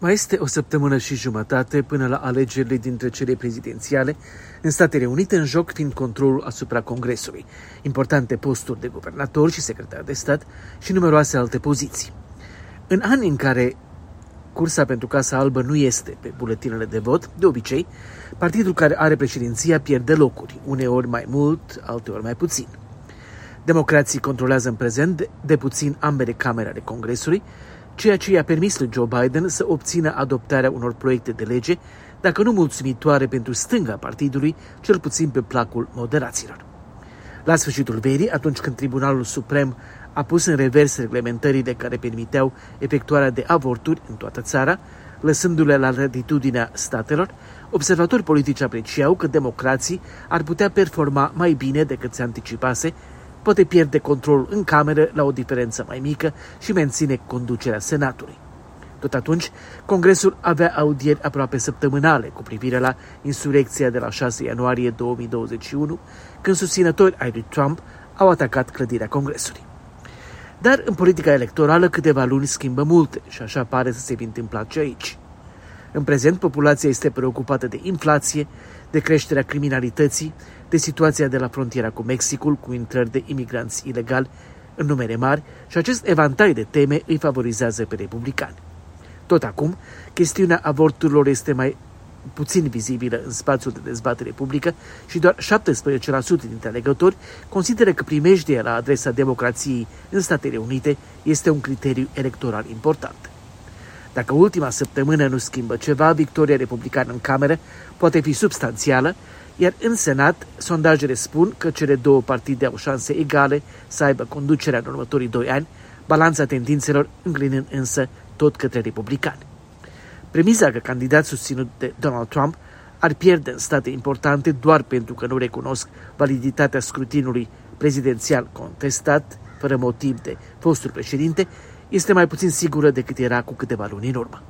Mai este o săptămână și jumătate până la alegerile dintre cele prezidențiale în Statele Unite, în joc fiind controlul asupra Congresului, importante posturi de guvernator și secretar de stat și numeroase alte poziții. În ani în care cursa pentru Casa Albă nu este pe buletinele de vot, de obicei, partidul care are președinția pierde locuri, uneori mai mult, alteori mai puțin. Democrații controlează în prezent de, de puțin ambele camere ale Congresului, ceea ce i-a permis lui Joe Biden să obțină adoptarea unor proiecte de lege, dacă nu mulțumitoare pentru stânga partidului, cel puțin pe placul moderaților. La sfârșitul verii, atunci când Tribunalul Suprem a pus în revers reglementările care permiteau efectuarea de avorturi în toată țara, lăsându-le la latitudinea statelor, observatori politici apreciau că democrații ar putea performa mai bine decât se anticipase poate pierde controlul în cameră la o diferență mai mică și menține conducerea Senatului. Tot atunci, Congresul avea audieri aproape săptămânale cu privire la insurecția de la 6 ianuarie 2021, când susținători ai lui Trump au atacat clădirea Congresului. Dar în politica electorală câteva luni schimbă multe și așa pare să se fi întâmplat și aici. În prezent, populația este preocupată de inflație, de creșterea criminalității, de situația de la frontiera cu Mexicul, cu intrări de imigranți ilegali în numere mari și acest evantai de teme îi favorizează pe republicani. Tot acum, chestiunea avorturilor este mai puțin vizibilă în spațiul de dezbatere publică și doar 17% dintre alegători consideră că primejdia la adresa democrației în Statele Unite este un criteriu electoral important. Dacă ultima săptămână nu schimbă ceva, victoria republicană în cameră poate fi substanțială, iar în Senat, sondajele spun că cele două partide au șanse egale să aibă conducerea în următorii doi ani, balanța tendințelor înclinând însă tot către republicani. Premiza că candidat susținut de Donald Trump ar pierde în state importante doar pentru că nu recunosc validitatea scrutinului prezidențial contestat, fără motiv de fostul președinte, este mai puțin sigură decât era cu câteva luni în urmă.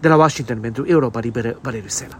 De la Washington pentru Europa Liberă, Valeriu Sela.